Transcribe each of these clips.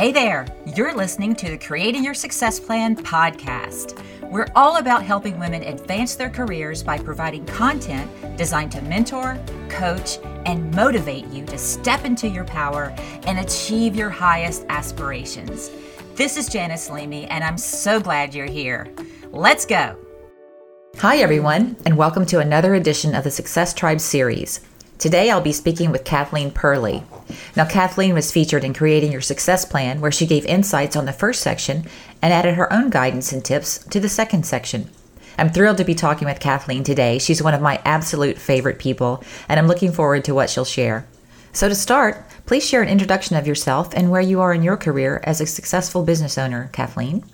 Hey there, you're listening to the Creating Your Success Plan podcast. We're all about helping women advance their careers by providing content designed to mentor, coach, and motivate you to step into your power and achieve your highest aspirations. This is Janice Leamy, and I'm so glad you're here. Let's go. Hi, everyone, and welcome to another edition of the Success Tribe series. Today I'll be speaking with Kathleen Purley. Now, Kathleen was featured in Creating Your Success Plan, where she gave insights on the first section and added her own guidance and tips to the second section. I'm thrilled to be talking with Kathleen today. She's one of my absolute favorite people, and I'm looking forward to what she'll share. So, to start, please share an introduction of yourself and where you are in your career as a successful business owner, Kathleen.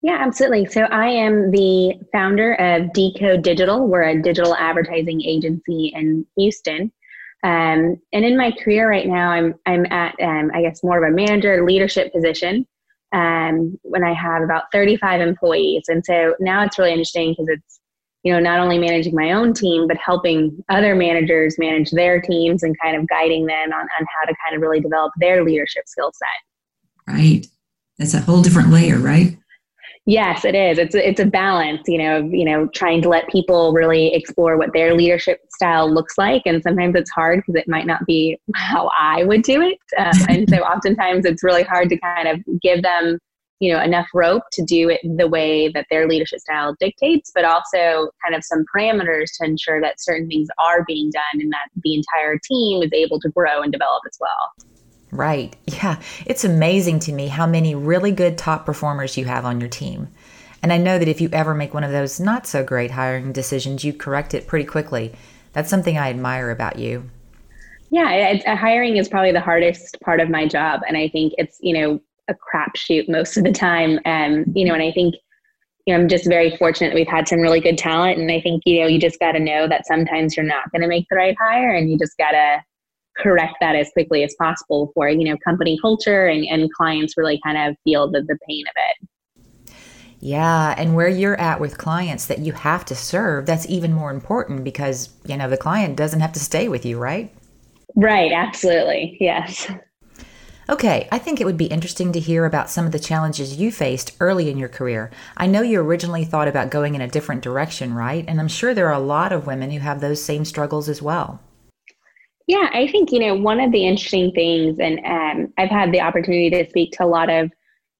Yeah, absolutely. So I am the founder of Decode Digital. We're a digital advertising agency in Houston. Um, and in my career right now, I'm I'm at um, I guess more of a manager leadership position um, when I have about 35 employees. And so now it's really interesting because it's you know not only managing my own team but helping other managers manage their teams and kind of guiding them on, on how to kind of really develop their leadership skill set. Right. That's a whole different layer, right? Yes, it is. It's a, it's a balance, you know, of, you know, trying to let people really explore what their leadership style looks like, and sometimes it's hard because it might not be how I would do it, um, and so oftentimes it's really hard to kind of give them, you know, enough rope to do it the way that their leadership style dictates, but also kind of some parameters to ensure that certain things are being done and that the entire team is able to grow and develop as well. Right. Yeah. It's amazing to me how many really good top performers you have on your team. And I know that if you ever make one of those not so great hiring decisions, you correct it pretty quickly. That's something I admire about you. Yeah, hiring is probably the hardest part of my job. And I think it's, you know, a crapshoot most of the time. And, um, you know, and I think, you know, I'm just very fortunate we've had some really good talent. And I think, you know, you just got to know that sometimes you're not going to make the right hire and you just got to correct that as quickly as possible for you know company culture and, and clients really kind of feel the, the pain of it yeah and where you're at with clients that you have to serve that's even more important because you know the client doesn't have to stay with you right right absolutely yes Okay, I think it would be interesting to hear about some of the challenges you faced early in your career. I know you originally thought about going in a different direction, right? And I'm sure there are a lot of women who have those same struggles as well. Yeah, I think, you know, one of the interesting things, and um, I've had the opportunity to speak to a lot of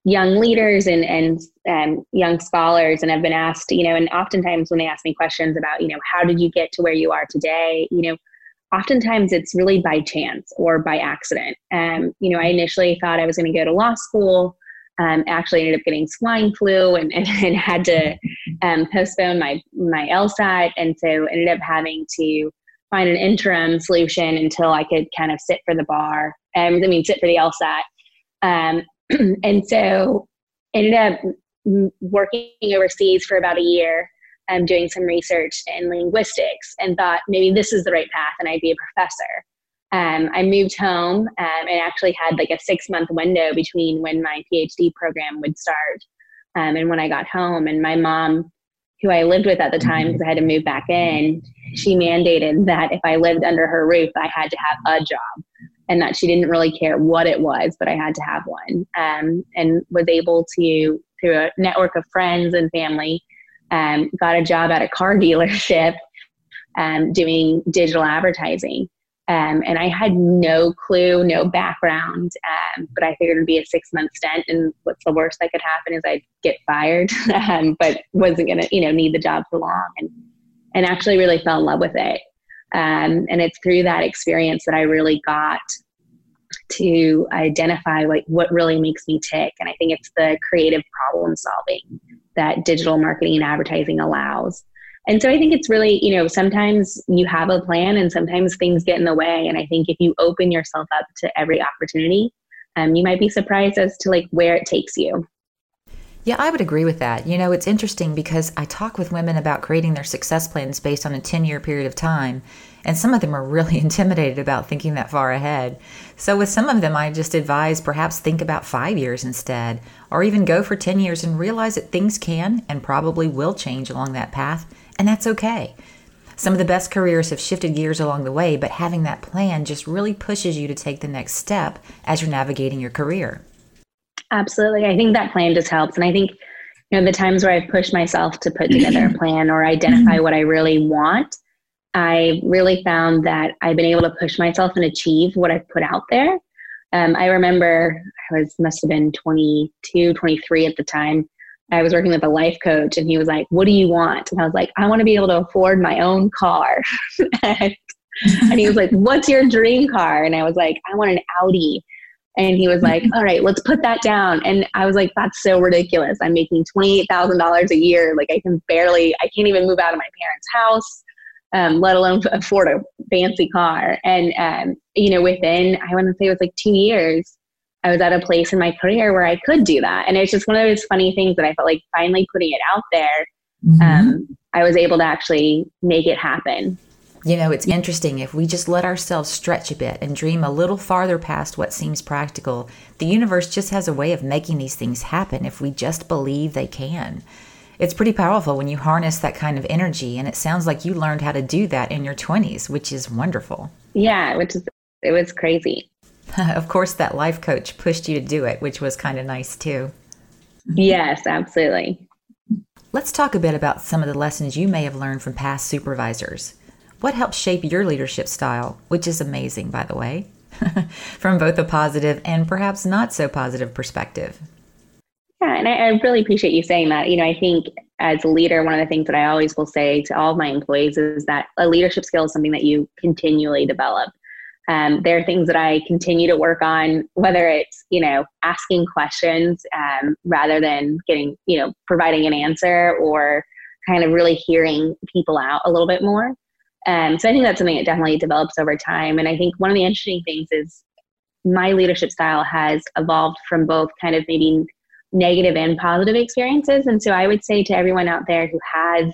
young leaders and, and um, young scholars, and I've been asked, you know, and oftentimes when they ask me questions about, you know, how did you get to where you are today, you know, oftentimes it's really by chance or by accident. Um, you know, I initially thought I was going to go to law school. Um, actually ended up getting swine flu and, and, and had to um, postpone my my LSAT, and so ended up having to find an interim solution until I could kind of sit for the bar. Um, I mean, sit for the LSAT. Um, and so ended up working overseas for about a year, um, doing some research in linguistics, and thought maybe this is the right path, and I'd be a professor. Um, I moved home um, and actually had like a six month window between when my PhD program would start um, and when I got home. And my mom who I lived with at the time because mm-hmm. I had to move back in, she mandated that if I lived under her roof, I had to have a job and that she didn't really care what it was, but I had to have one. Um, and was able to, through a network of friends and family, um, got a job at a car dealership um, doing digital advertising. Um, and I had no clue, no background, um, but I figured it'd be a six month stint. And what's the worst that could happen is I'd get fired, um, but wasn't gonna, you know, need the job for long. And and actually really fell in love with it. Um, and it's through that experience that I really got to identify like what really makes me tick. And I think it's the creative problem solving that digital marketing and advertising allows. And so I think it's really, you know, sometimes you have a plan and sometimes things get in the way. And I think if you open yourself up to every opportunity, um, you might be surprised as to like where it takes you. Yeah, I would agree with that. You know, it's interesting because I talk with women about creating their success plans based on a 10 year period of time, and some of them are really intimidated about thinking that far ahead. So, with some of them, I just advise perhaps think about five years instead, or even go for 10 years and realize that things can and probably will change along that path and that's okay. Some of the best careers have shifted gears along the way, but having that plan just really pushes you to take the next step as you're navigating your career. Absolutely. I think that plan just helps. And I think, you know, the times where I've pushed myself to put together a plan or identify what I really want, I really found that I've been able to push myself and achieve what I've put out there. Um, I remember I was must have been 22, 23 at the time. I was working with a life coach and he was like, What do you want? And I was like, I want to be able to afford my own car. and, and he was like, What's your dream car? And I was like, I want an Audi. And he was like, All right, let's put that down. And I was like, That's so ridiculous. I'm making $28,000 a year. Like, I can barely, I can't even move out of my parents' house. Um, let alone afford a fancy car. And, um, you know, within, I want to say it was like two years, I was at a place in my career where I could do that. And it's just one of those funny things that I felt like finally putting it out there, mm-hmm. um, I was able to actually make it happen. You know, it's interesting. If we just let ourselves stretch a bit and dream a little farther past what seems practical, the universe just has a way of making these things happen if we just believe they can. It's pretty powerful when you harness that kind of energy, and it sounds like you learned how to do that in your 20s, which is wonderful. Yeah, which is, it was crazy. of course, that life coach pushed you to do it, which was kind of nice too. Yes, absolutely. Let's talk a bit about some of the lessons you may have learned from past supervisors. What helped shape your leadership style, which is amazing, by the way, from both a positive and perhaps not so positive perspective? Yeah, and I, I, really appreciate you saying that. You know, I think as a leader, one of the things that I always will say to all of my employees is that a leadership skill is something that you continually develop. Um, there are things that I continue to work on, whether it's you know asking questions um, rather than getting you know providing an answer or kind of really hearing people out a little bit more. Um, so I think that's something that definitely develops over time. And I think one of the interesting things is my leadership style has evolved from both kind of maybe negative and positive experiences. And so I would say to everyone out there who has,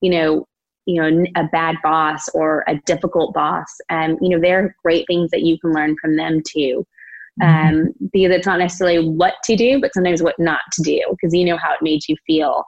you know, you know, a bad boss or a difficult boss, um, you know, there are great things that you can learn from them too. Mm-hmm. Um, because it's not necessarily what to do, but sometimes what not to do, because you know how it made you feel.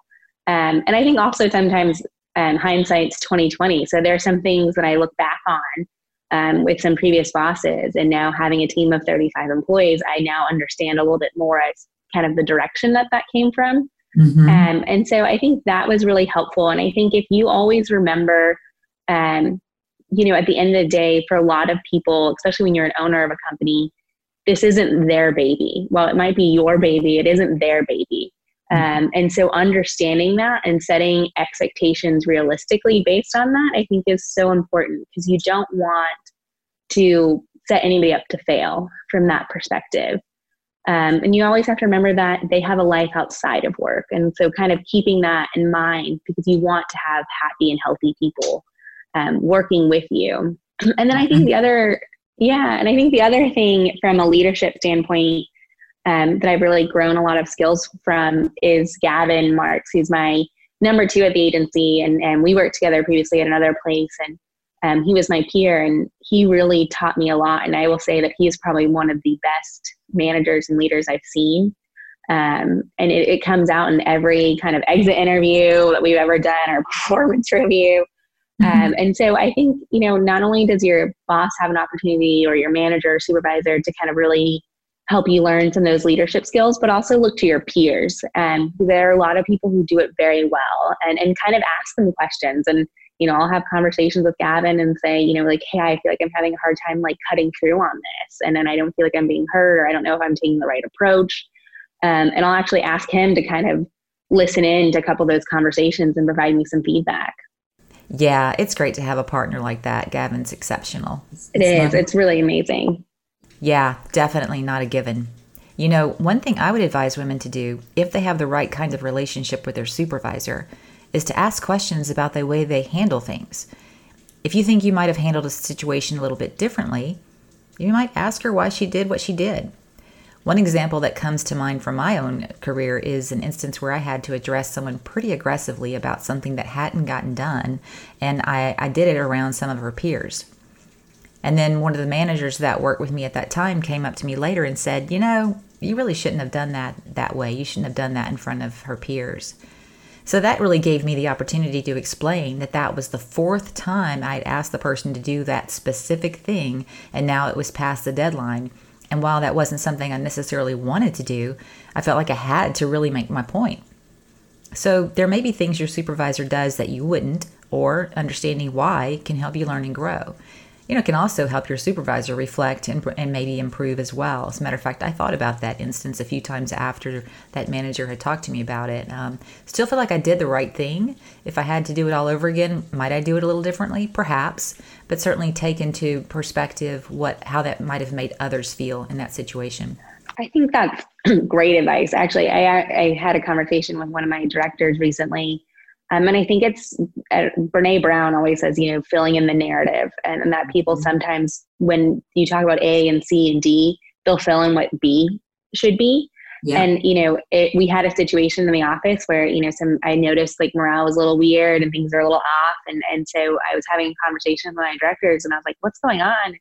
Um, and I think also sometimes um, hindsight's 2020. So there are some things that I look back on um, with some previous bosses, and now having a team of 35 employees, I now understand a little bit more as kind of the direction that that came from. Mm-hmm. Um, and so I think that was really helpful. And I think if you always remember, um, you know, at the end of the day, for a lot of people, especially when you're an owner of a company, this isn't their baby. While it might be your baby, it isn't their baby. Mm-hmm. Um, and so understanding that and setting expectations realistically based on that, I think is so important because you don't want to set anybody up to fail from that perspective. Um, and you always have to remember that they have a life outside of work. And so, kind of keeping that in mind because you want to have happy and healthy people um, working with you. And then I think the other, yeah, and I think the other thing from a leadership standpoint um, that I've really grown a lot of skills from is Gavin Marks, who's my number two at the agency. And, and we worked together previously at another place. And um, he was my peer and he really taught me a lot. And I will say that he is probably one of the best managers and leaders I've seen. Um, and it, it, comes out in every kind of exit interview that we've ever done or performance review. Mm-hmm. Um, and so I think, you know, not only does your boss have an opportunity or your manager or supervisor to kind of really help you learn some of those leadership skills, but also look to your peers. And there are a lot of people who do it very well and, and kind of ask them questions. And you know, I'll have conversations with Gavin and say, you know, like, hey, I feel like I'm having a hard time like cutting through on this. And then I don't feel like I'm being heard or I don't know if I'm taking the right approach. Um, and I'll actually ask him to kind of listen in to a couple of those conversations and provide me some feedback. Yeah, it's great to have a partner like that. Gavin's exceptional. It is. It's really amazing. Yeah, definitely not a given. You know, one thing I would advise women to do if they have the right kind of relationship with their supervisor is to ask questions about the way they handle things. If you think you might have handled a situation a little bit differently, you might ask her why she did what she did. One example that comes to mind from my own career is an instance where I had to address someone pretty aggressively about something that hadn't gotten done, and I, I did it around some of her peers. And then one of the managers that worked with me at that time came up to me later and said, You know, you really shouldn't have done that that way. You shouldn't have done that in front of her peers. So that really gave me the opportunity to explain that that was the fourth time I'd asked the person to do that specific thing, and now it was past the deadline. And while that wasn't something I necessarily wanted to do, I felt like I had to really make my point. So there may be things your supervisor does that you wouldn't, or understanding why can help you learn and grow you know, can also help your supervisor reflect and, and maybe improve as well. As a matter of fact, I thought about that instance a few times after that manager had talked to me about it. Um, still feel like I did the right thing. If I had to do it all over again, might I do it a little differently? Perhaps, but certainly take into perspective what how that might have made others feel in that situation. I think that's great advice. Actually, I, I had a conversation with one of my directors recently um, and I think it's uh, Brene Brown always says, you know, filling in the narrative, and, and, that people mm-hmm. sometimes, when you talk about A and C and D, they'll fill in what B should be. Yeah. And you know, it, we had a situation in the office where you know, some I noticed like morale was a little weird and things are a little off, and and so I was having a conversation with my directors, and I was like, "What's going on?"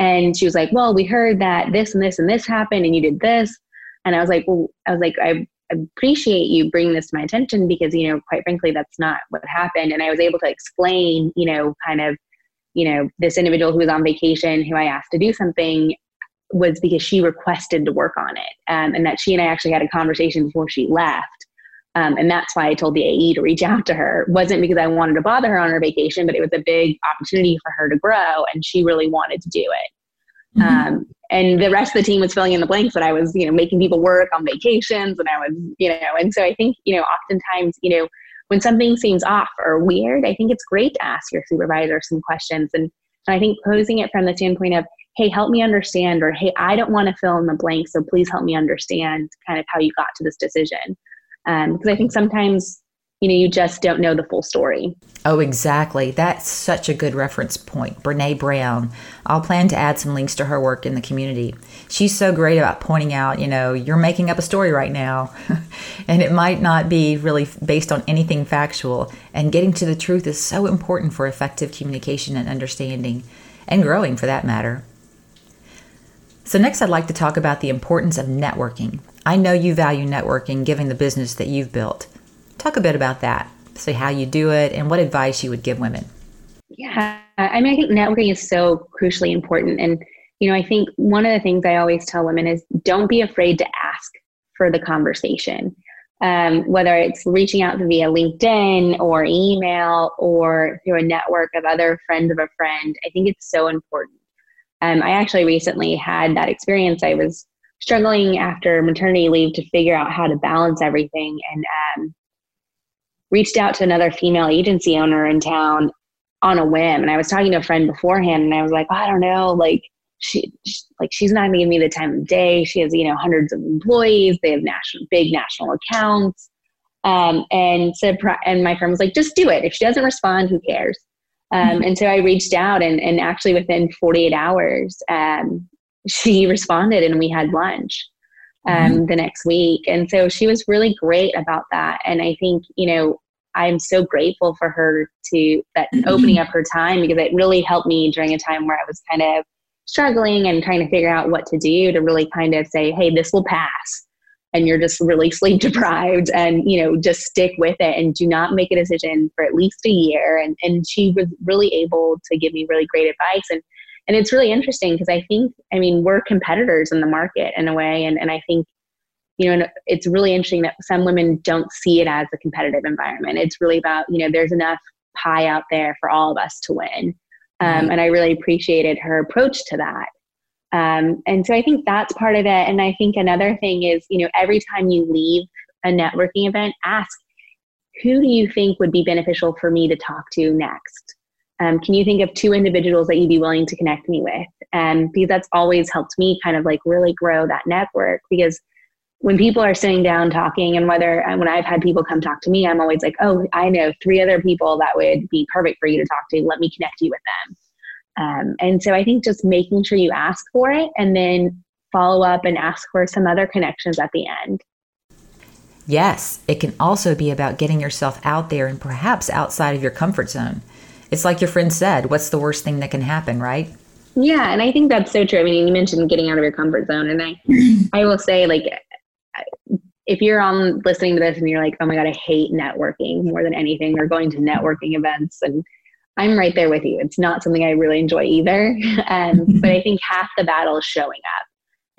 And she was like, "Well, we heard that this and this and this happened, and you did this." And I was like, "Well, I was like, I appreciate you bringing this to my attention because you know quite frankly that's not what happened. And i was able to explain you know kind of you know this individual who was on vacation who i asked to do something was because she requested to work on it um, and that she and i actually had a conversation before she left. Um, and that's why i told the ae to reach out to her. It wasn't because i wanted to bother her on her vacation but it was a big opportunity for her to grow and she really wanted to do it mm-hmm. um, and the rest of the team was filling in the blanks but i was you know making people work on vacations and i was you know and so i think you know oftentimes you know when something seems off or weird i think it's great to ask your supervisor some questions and, and i think posing it from the standpoint of hey help me understand or hey i don't want to fill in the blank so please help me understand kind of how you got to this decision um, because i think sometimes you know you just don't know the full story. Oh exactly. That's such a good reference point. Brene brown. I'll plan to add some links to her work in the community. She's so great about pointing out you know you're making up a story right now. And it might not be really based on anything factual. And getting to the truth is so important for effective communication and understanding and growing for that matter. So next i'd like to talk about the importance of networking. I know you value networking given the business that you've built Talk a bit about that. Say how you do it and what advice you would give women. Yeah, I mean, I think networking is so crucially important. And, you know, I think one of the things I always tell women is don't be afraid to ask for the conversation. Um, whether it's reaching out via LinkedIn or email or through a network of other friends of a friend, I think it's so important. Um, I actually recently had that experience. I was struggling after maternity leave to figure out how to balance everything. And um, reached out to another female agency owner in town on a whim. And I was talking to a friend beforehand and I was like, oh, I don't know, like she, she like she's not giving me the time of day. She has, you know, hundreds of employees. They have national big national accounts. Um, and said, and my friend was like, just do it. If she doesn't respond, who cares? Um, mm-hmm. and so I reached out and, and actually within 48 hours, um, she responded and we had lunch um, mm-hmm. the next week. And so she was really great about that. And I think, you know, I'm so grateful for her to that mm-hmm. opening up her time because it really helped me during a time where I was kind of struggling and trying to figure out what to do to really kind of say, hey, this will pass. And you're just really sleep deprived and, you know, just stick with it and do not make a decision for at least a year. And, and she was really able to give me really great advice. And, and it's really interesting because I think, I mean, we're competitors in the market in a way. And, and I think you know, it's really interesting that some women don't see it as a competitive environment. It's really about, you know, there's enough pie out there for all of us to win. Um, mm-hmm. And I really appreciated her approach to that. Um, and so I think that's part of it. And I think another thing is, you know, every time you leave a networking event, ask, who do you think would be beneficial for me to talk to next? Um, can you think of two individuals that you'd be willing to connect me with? And because that's always helped me kind of like really grow that network. Because when people are sitting down talking and whether and when i've had people come talk to me i'm always like oh i know three other people that would be perfect for you to talk to. Let me connect you with them. Um, and so i think just making sure you ask for it and then follow up and ask for some other connections at the end. Yes it can also be about getting yourself out there and perhaps outside of your comfort zone it's like your friend said what's the worst thing that can happen right yeah, and I think that's so true. I mean, you mentioned getting out of your comfort zone, and I, I will say, like, if you're on listening to this and you're like, oh my God, I hate networking more than anything, or going to networking events, and I'm right there with you. It's not something I really enjoy either. Um, but I think half the battle is showing up.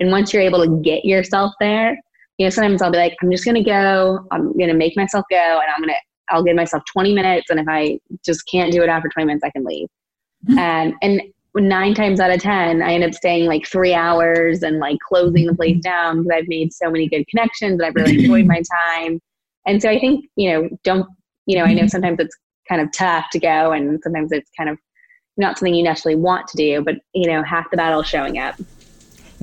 And once you're able to get yourself there, you know, sometimes I'll be like, I'm just going to go, I'm going to make myself go and I'm going to, I'll give myself 20 minutes. And if I just can't do it after 20 minutes, I can leave. Mm-hmm. And, and nine times out of 10, I end up staying like three hours and like closing the place mm-hmm. down because I've made so many good connections and I've really enjoyed my time. And so I think, you know, don't, you know, I know mm-hmm. sometimes it's kind of tough to go and sometimes it's kind of not something you naturally want to do, but, you know, half the battle is showing up.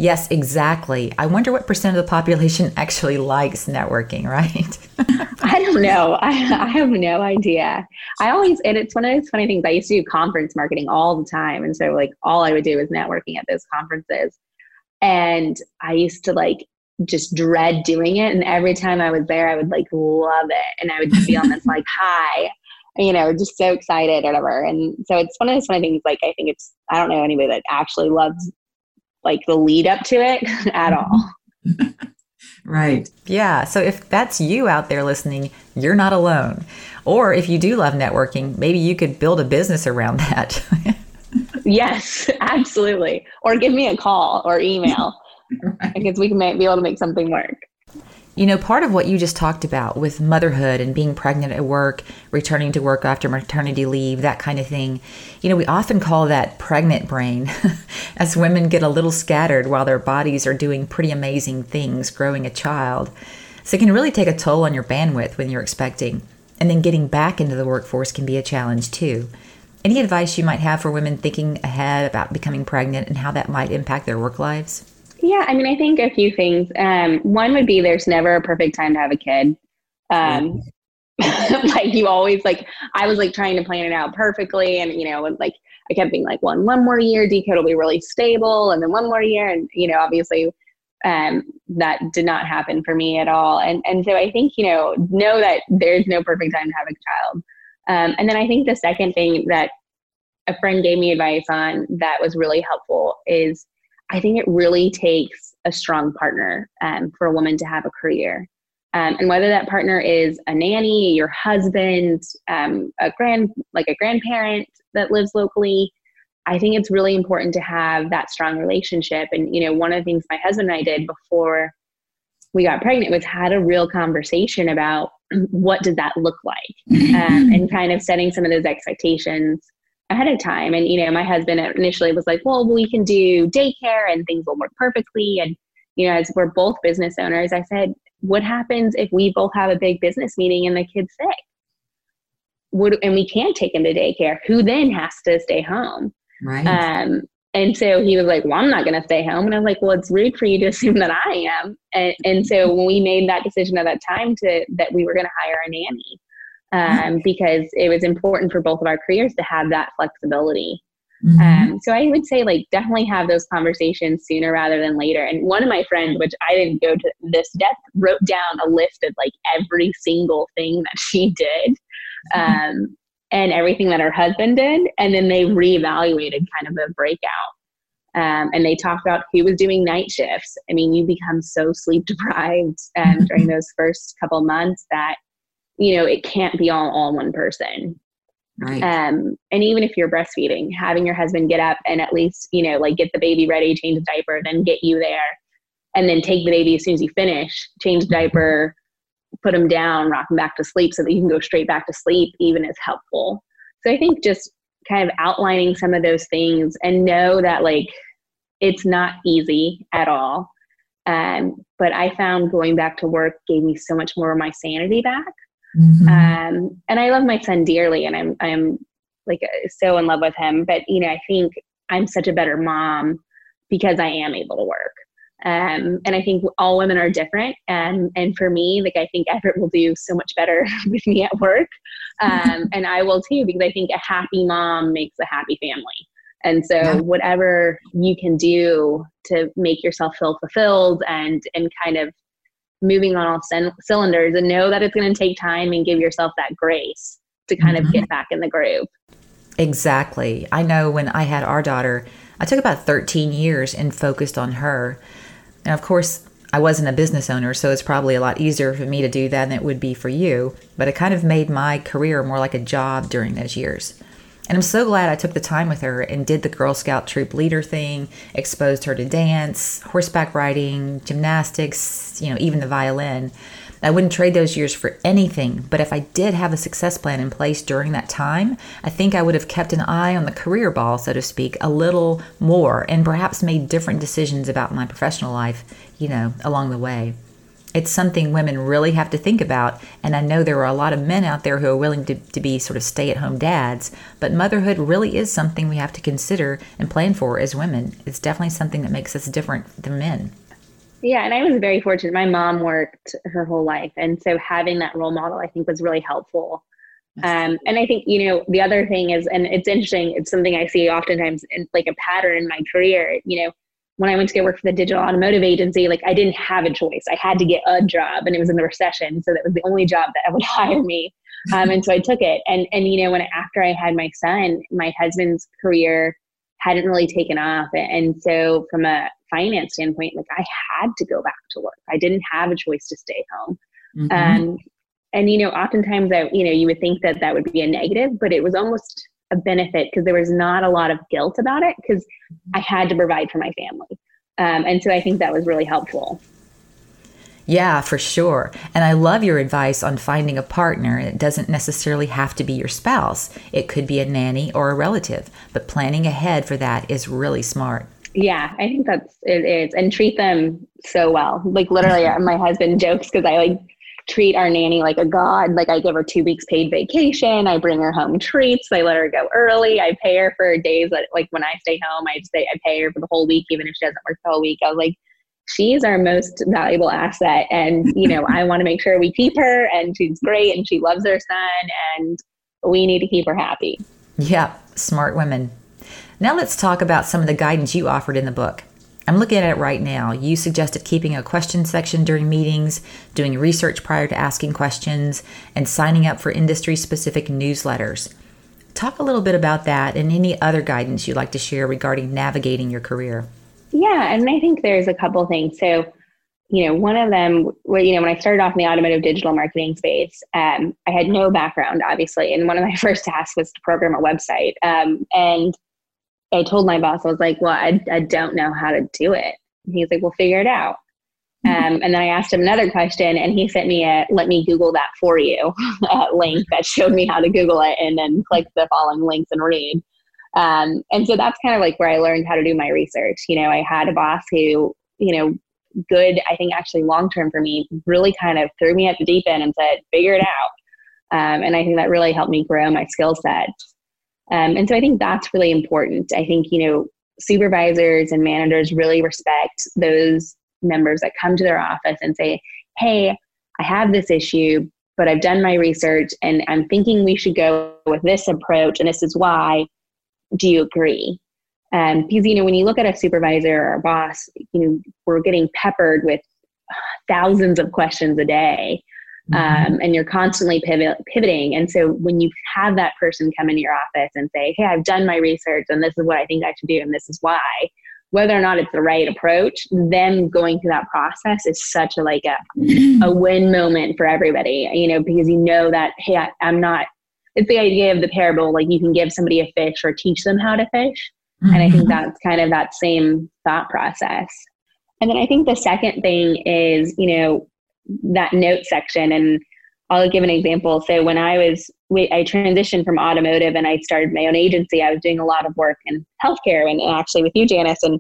Yes, exactly. I wonder what percent of the population actually likes networking, right? I don't know. I, I have no idea. I always, and it's one of those funny things. I used to do conference marketing all the time. And so, like, all I would do was networking at those conferences. And I used to, like, just dread doing it. And every time I was there, I would, like, love it. And I would be on this, like, high, you know, just so excited or whatever. And so it's one of those funny things. Like, I think it's, I don't know anybody that actually loves like the lead up to it at all. right. Yeah. So if that's you out there listening, you're not alone. Or if you do love networking, maybe you could build a business around that. yes, absolutely. Or give me a call or email right. because we can make, be able to make something work. You know, part of what you just talked about with motherhood and being pregnant at work, returning to work after maternity leave, that kind of thing, you know, we often call that pregnant brain as women get a little scattered while their bodies are doing pretty amazing things growing a child. So it can really take a toll on your bandwidth when you're expecting. And then getting back into the workforce can be a challenge too. Any advice you might have for women thinking ahead about becoming pregnant and how that might impact their work lives? Yeah, I mean, I think a few things. Um, one would be there's never a perfect time to have a kid. Um, like you always like, I was like trying to plan it out perfectly, and you know, like I kept being like, one one more year, decode will be really stable, and then one more year, and you know, obviously, um, that did not happen for me at all. And and so I think you know, know that there's no perfect time to have a child. Um, and then I think the second thing that a friend gave me advice on that was really helpful is I think it really takes a strong partner um, for a woman to have a career. Um, and whether that partner is a nanny, your husband, um, a grand, like a grandparent that lives locally, I think it's really important to have that strong relationship. And you know, one of the things my husband and I did before we got pregnant was had a real conversation about what does that look like, um, and kind of setting some of those expectations ahead of time. And, you know, my husband initially was like, well, we can do daycare and things will work perfectly. And, you know, as we're both business owners, I said, what happens if we both have a big business meeting and the kid's sick? Would, and we can't take him to daycare. Who then has to stay home? Right. Um, and so he was like, Well, I'm not going to stay home. And I was like, Well, it's rude for you to assume that I am. And, and so when we made that decision at that time to that we were going to hire a nanny, um, because it was important for both of our careers to have that flexibility. Mm-hmm. Um, so I would say like definitely have those conversations sooner rather than later. And one of my friends, which I didn't go to this depth, wrote down a list of like every single thing that she did. Um, and everything that her husband did, and then they reevaluated kind of a breakout. Um, and they talked about who was doing night shifts. I mean, you become so sleep deprived um, during those first couple months that you know, it can't be all on one person. Right. Um, and even if you're breastfeeding, having your husband get up and at least, you know, like get the baby ready, change the diaper, then get you there, and then take the baby as soon as you finish, change the diaper, put him down, rock him back to sleep so that you can go straight back to sleep, even is helpful. So I think just kind of outlining some of those things and know that like it's not easy at all. Um, but I found going back to work gave me so much more of my sanity back. Mm-hmm. Um, and I love my son dearly, and I'm I'm like so in love with him. But you know, I think I'm such a better mom because I am able to work. Um, and I think all women are different. And and for me, like I think Everett will do so much better with me at work, um, and I will too because I think a happy mom makes a happy family. And so, yeah. whatever you can do to make yourself feel fulfilled and and kind of moving on all c- cylinders and know that it's going to take time and give yourself that grace to kind mm-hmm. of get back in the groove. Exactly. I know when I had our daughter, I took about 13 years and focused on her. Now, of course, I wasn't a business owner, so it's probably a lot easier for me to do that than it would be for you. But it kind of made my career more like a job during those years. And I'm so glad I took the time with her and did the Girl Scout troop leader thing, exposed her to dance, horseback riding, gymnastics, you know, even the violin. I wouldn't trade those years for anything, but if I did have a success plan in place during that time, I think I would have kept an eye on the career ball, so to speak, a little more and perhaps made different decisions about my professional life, you know, along the way. It's something women really have to think about, and I know there are a lot of men out there who are willing to, to be sort of stay at home dads, but motherhood really is something we have to consider and plan for as women. It's definitely something that makes us different than men. Yeah, and I was very fortunate. My mom worked her whole life, and so having that role model, I think, was really helpful. Um, and I think you know the other thing is, and it's interesting. It's something I see oftentimes, in, like a pattern in my career. You know, when I went to go work for the digital automotive agency, like I didn't have a choice. I had to get a job, and it was in the recession, so that was the only job that would hire me. Um, and so I took it. And and you know, when after I had my son, my husband's career hadn't really taken off, and so from a finance standpoint, like I had to go back to work. I didn't have a choice to stay home. Mm-hmm. Um, and you know, oftentimes that you know you would think that that would be a negative, but it was almost a benefit because there was not a lot of guilt about it because I had to provide for my family. Um, and so I think that was really helpful. Yeah, for sure. And I love your advice on finding a partner. It doesn't necessarily have to be your spouse, it could be a nanny or a relative, but planning ahead for that is really smart. Yeah, I think that's it is, and treat them so well. Like literally, my husband jokes because I like treat our nanny like a god. Like I give her two weeks paid vacation. I bring her home treats. I let her go early. I pay her for days that like when I stay home, I say I pay her for the whole week, even if she doesn't work the whole week. I was like, she's our most valuable asset, and you know I want to make sure we keep her, and she's great, and she loves her son, and we need to keep her happy. Yeah, smart women. Now let's talk about some of the guidance you offered in the book. I'm looking at it right now. You suggested keeping a question section during meetings, doing research prior to asking questions, and signing up for industry specific newsletters. Talk a little bit about that and any other guidance you'd like to share regarding navigating your career. Yeah, and I think there's a couple things. So, you know, one of them, you know, when I started off in the automotive digital marketing space, um, I had no background, obviously, and one of my first tasks was to program a website. Um, and I told my boss, I was like, well, I, I don't know how to do it. And he's like, well, figure it out. Mm-hmm. Um, and then I asked him another question, and he sent me a "Let me Google that for you" uh, link that showed me how to Google it, and then click the following links and read. Um, and so that's kind of like where I learned how to do my research. You know, I had a boss who, you know, good, I think actually long term for me, really kind of threw me at the deep end and said, "Figure it out." Um, and I think that really helped me grow my skill set. Um, and so I think that's really important. I think, you know, supervisors and managers really respect those members that come to their office and say, hey, I have this issue, but I've done my research and I'm thinking we should go with this approach and this is why. Do you agree? Um, because, you know, when you look at a supervisor or a boss, you know, we're getting peppered with thousands of questions a day. Um, and you're constantly pivot, pivoting. And so when you have that person come into your office and say, "Hey, I've done my research, and this is what I think I should do, and this is why," whether or not it's the right approach, then going through that process is such a like a a win moment for everybody. You know, because you know that hey, I, I'm not. It's the idea of the parable, like you can give somebody a fish or teach them how to fish. Mm-hmm. And I think mm-hmm. that's kind of that same thought process. And then I think the second thing is, you know, that note section and I'll give an example. So when I was, I transitioned from automotive and I started my own agency. I was doing a lot of work in healthcare and, actually with you, Janice. And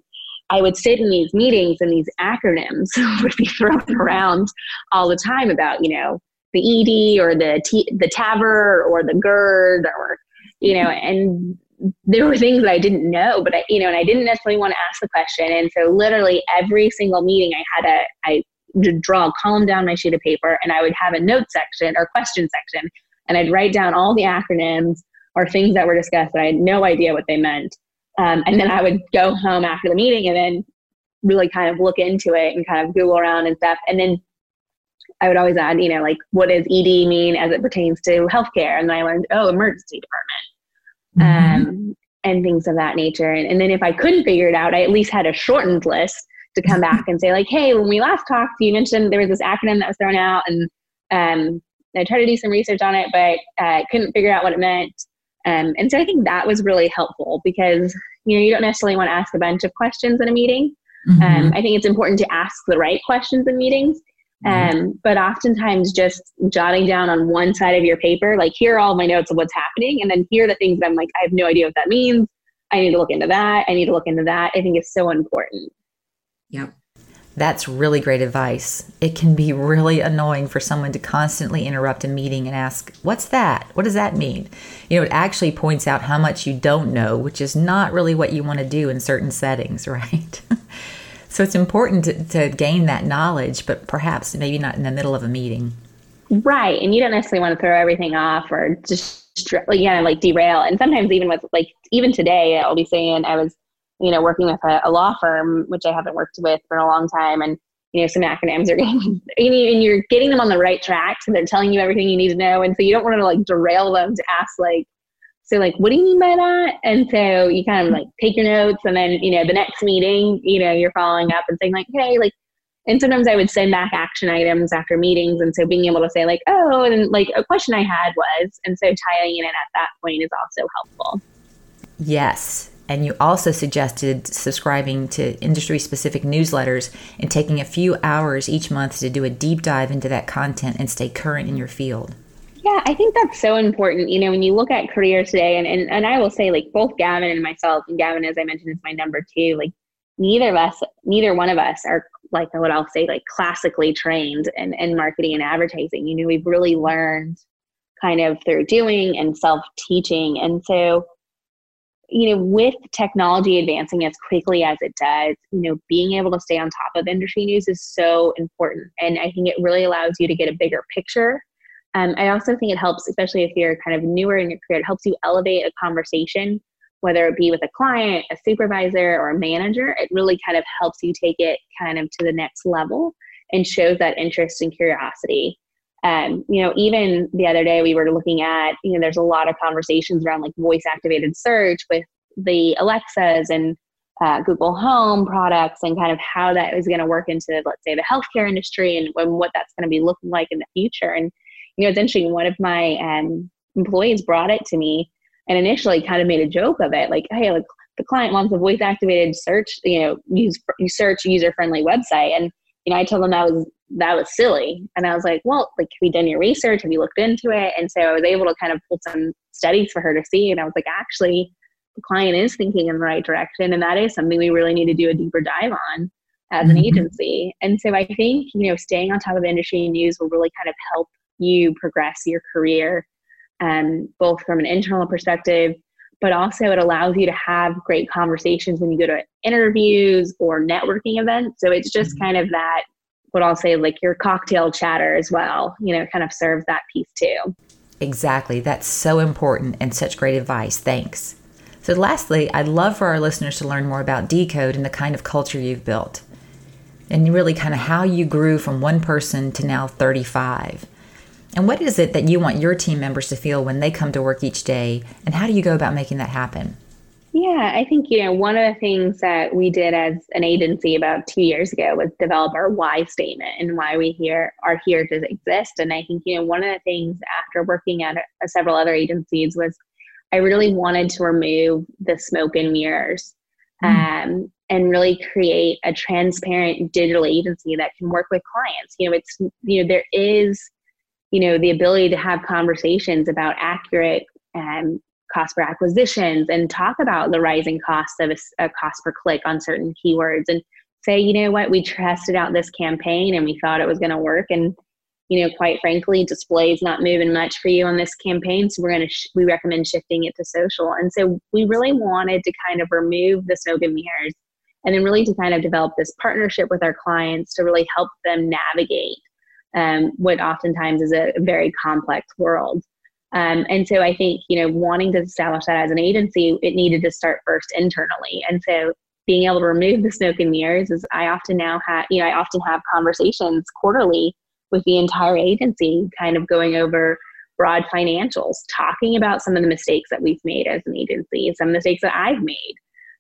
I would sit in these meetings and these acronyms would be thrown around all the time about, you know, the ED or the T, the TAVR or the GERD or, you know, and there were things that I didn't know, but I, you know, and I didn't necessarily want to ask the question. And so literally every single meeting I had a, I draw a column down my sheet of paper and I would have a note section or question section and I'd write down all the acronyms or things that were discussed and I had no idea what they meant. Um, and then I would go home after the meeting and then really kind of look into it and kind of Google around and stuff. And then I would always add, you know, like what does ED mean as it pertains to healthcare? And then I learned, oh, emergency department. Mm-hmm. Um, and things of that nature. And, and then if I couldn't figure it out, I at least had a shortened list to come back and say like, hey, when we last talked, you mentioned there was this acronym that was thrown out, and um, I tried to do some research on it, but uh, couldn't figure out what it meant. Um, and so I think that was really helpful because you know you don't necessarily want to ask a bunch of questions in a meeting. Mm-hmm. Um, I think it's important to ask the right questions in meetings. Mm-hmm. Um, but oftentimes just jotting down on one side of your paper, like here are all my notes of what's happening, and then here are the things that I'm like, I have no idea what that means. I need to look into that. I need to look into that. I think is so important. Yep. That's really great advice. It can be really annoying for someone to constantly interrupt a meeting and ask, What's that? What does that mean? You know, it actually points out how much you don't know, which is not really what you want to do in certain settings, right? so it's important to, to gain that knowledge, but perhaps maybe not in the middle of a meeting. Right. And you don't necessarily want to throw everything off or just, yeah, like derail. And sometimes even with, like, even today, I'll be saying, I was you know, working with a, a, law firm, which I haven't worked with for a long time, and you know, some acronyms are getting, and you're getting them on the right track, so they're telling you everything you need to know, and so you don't want to like derail them to ask like, so like, what do you mean by that? And so you kind of like take your notes, and then you know, the next meeting, you know, you're following up and saying like, hey, like. And sometimes I would send back action items after meetings. And so being able to say, like, oh, and like a question I had was, and so tying it in at that point is also helpful. Yes. And you also suggested subscribing to industry specific newsletters and taking a few hours each month to do a deep dive into that content and stay current in your field. Yeah, I think that's so important. You know, when you look at career today, and, and, and I will say, like, both Gavin and myself, and Gavin, as I mentioned, is my number two, like, neither of us, neither one of us are, like, what I'll say, like, classically trained in, in marketing and advertising. You know, we've really learned kind of through doing and self teaching. And so, you know, with technology advancing as quickly as it does, you know, being able to stay on top of industry news is so important. And I think it really allows you to get a bigger picture. Um, I also think it helps, especially if you're kind of newer in your career, it helps you elevate a conversation, whether it be with a client, a supervisor, or a manager. It really kind of helps you take it kind of to the next level and shows that interest and curiosity. Um, you know, even the other day we were looking at, you know, there's a lot of conversations around like voice activated search with the Alexas and uh, Google Home products and kind of how that is going to work into, let's say, the healthcare industry and, and what that's going to be looking like in the future. And, you know, it's interesting. One of my um, employees brought it to me and initially kind of made a joke of it, like, hey, like the client wants a voice activated search, you know, use search user friendly website. And, you know, I told them that was that was silly. And I was like, well, like, have you done your research? Have you looked into it? And so I was able to kind of pull some studies for her to see. And I was like, actually, the client is thinking in the right direction. And that is something we really need to do a deeper dive on as an mm-hmm. agency. And so I think, you know, staying on top of industry news will really kind of help you progress your career, um, both from an internal perspective, but also it allows you to have great conversations when you go to interviews or networking events. So it's just mm-hmm. kind of that what I'll say, like your cocktail chatter as well, you know, kind of serves that piece too. Exactly. That's so important and such great advice. Thanks. So, lastly, I'd love for our listeners to learn more about Decode and the kind of culture you've built, and really kind of how you grew from one person to now 35. And what is it that you want your team members to feel when they come to work each day, and how do you go about making that happen? Yeah, I think, you know, one of the things that we did as an agency about two years ago was develop our why statement and why we here are here to exist. And I think, you know, one of the things after working at a, several other agencies was I really wanted to remove the smoke and mirrors mm. um, and really create a transparent digital agency that can work with clients. You know, it's, you know, there is, you know, the ability to have conversations about accurate um, cost per acquisitions and talk about the rising cost of a, a, cost per click on certain keywords and say you know what? We tested out this campaign and we thought it was going to work and you know quite frankly display is not moving much for you on this campaign so we're going to sh- we recommend shifting it to social. And so we really wanted to kind of remove the smoke and mirrors and then really to kind of develop this partnership with our clients to really help them navigate um, what oftentimes is a very complex world um, and so I think, you know, wanting to establish that as an agency, it needed to start first internally. And so being able to remove the smoke and mirrors is I often now have, you know, I often have conversations quarterly with the entire agency, kind of going over broad financials, talking about some of the mistakes that we've made as an agency, some mistakes that I've made,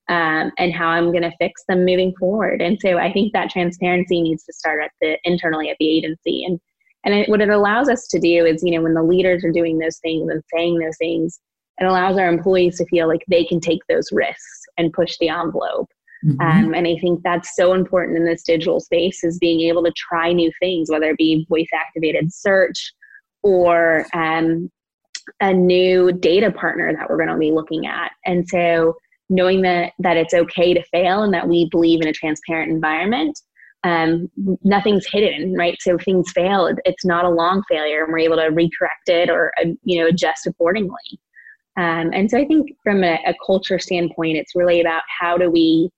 um, and how I'm going to fix them moving forward. And so I think that transparency needs to start at the internally at the agency. And and it, what it allows us to do is, you know, when the leaders are doing those things and saying those things, it allows our employees to feel like they can take those risks and push the envelope. Mm-hmm. Um, and I think that's so important in this digital space is being able to try new things, whether it be voice activated search or um, a new data partner that we're going to be looking at. And so knowing that that it's okay to fail and that we believe in a transparent environment um, nothing's hidden right? So if things fail it's not a long failure and we're able to recorrect it or uh, you know adjust accordingly. Um, and so i think from a, a culture standpoint it's really about how do we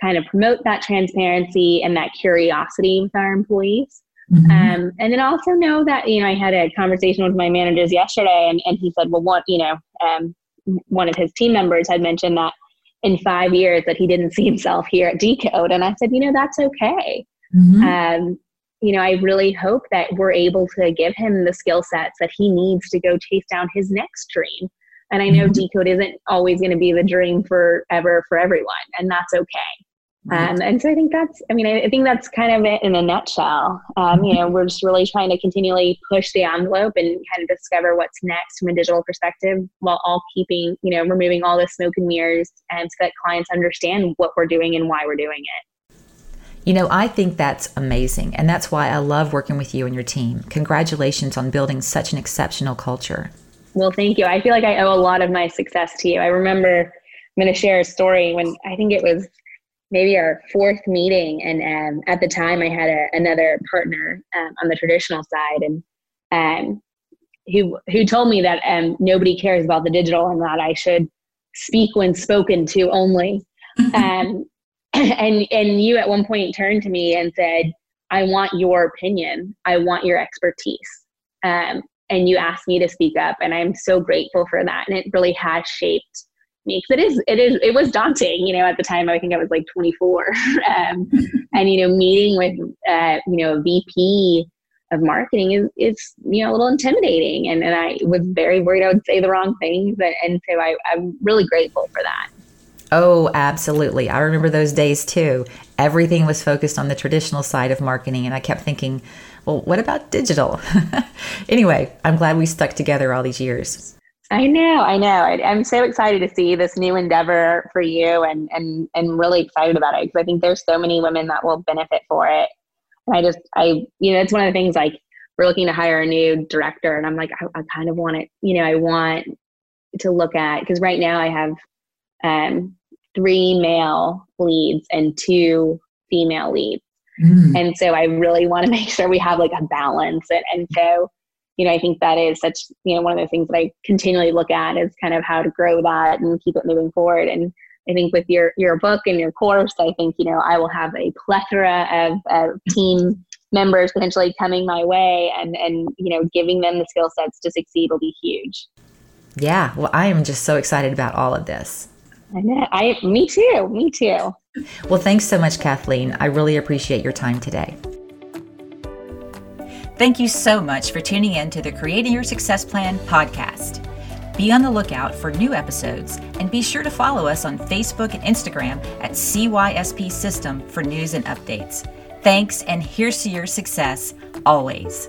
kind of promote that transparency and that curiosity with our employees. Mm-hmm. Um, and then also know that, you know, I had a conversation with my managers yesterday and, and he said, well, what, you know, um, one of his team members had mentioned that in five years that he didn't see himself here at Decode. And I said, you know, that's okay. Mm-hmm. Um, you know, I really hope that we're able to give him the skill sets that he needs to go chase down his next dream. And I know mm-hmm. Decode isn't always going to be the dream forever for everyone, and that's okay. Um, and so I think that's, I mean, I, think that's kind of it in a nutshell. Um, you know, we're just really trying to continually push the envelope and kind of discover what's next from a digital perspective while all keeping, you know, removing all the smoke and mirrors and so that clients understand what we're doing and why we're doing it. You know, I think that's amazing. And that's why I love working with you and your team. Congratulations on building such an exceptional culture. Well, thank you. I feel like I owe a lot of my success to you. I remember I'm going to share a story when I think it was maybe our fourth meeting and um, at the time i had a, another partner um, on the traditional side and um, who who told me that um, nobody cares about the digital and that i should speak when spoken to only. Um, and and you at one point turned to me and said i want your opinion. I want your expertise. Um, and you asked me to speak up and i'm so grateful for that and it really has shaped me because it is it is it was daunting you know at the time i think i was like 24 um, and you know meeting with uh, you know a vp of marketing is, is you know a little intimidating and, and i was very worried i would say the wrong things and, and so I, i'm really grateful for that Oh, absolutely. I remember those days too. Everything was focused on the traditional side of marketing, and I kept thinking, well, what about digital? anyway, I'm glad we stuck together all these years. I know, I know. I, am so excited to see this new endeavor for you, and and and really excited about it because I think there's so many women that will benefit for it. And I just, I, you know, it's one of the things like we're looking to hire a new director, and I'm like, I, I kind of want it. You know, I want to look at because right now I have um, three male leads and two female leads, mm. and so I really want to make sure we have like a balance. And and so you know, I think that is such, you know, one of the things that I continually look at is kind of how to grow that and keep it moving forward. And I think with your your book and your course, I think you know I will have a plethora of, of team members potentially coming my way, and and you know giving them the skill sets to succeed will be huge. Yeah, well, I am just so excited about all of this. I know. I me too. Me too. Well, thanks so much, Kathleen. I really appreciate your time today. Thank you so much for tuning in to the Creating Your Success Plan podcast. Be on the lookout for new episodes and be sure to follow us on Facebook and Instagram at CYSP System for news and updates. Thanks, and here's to your success always.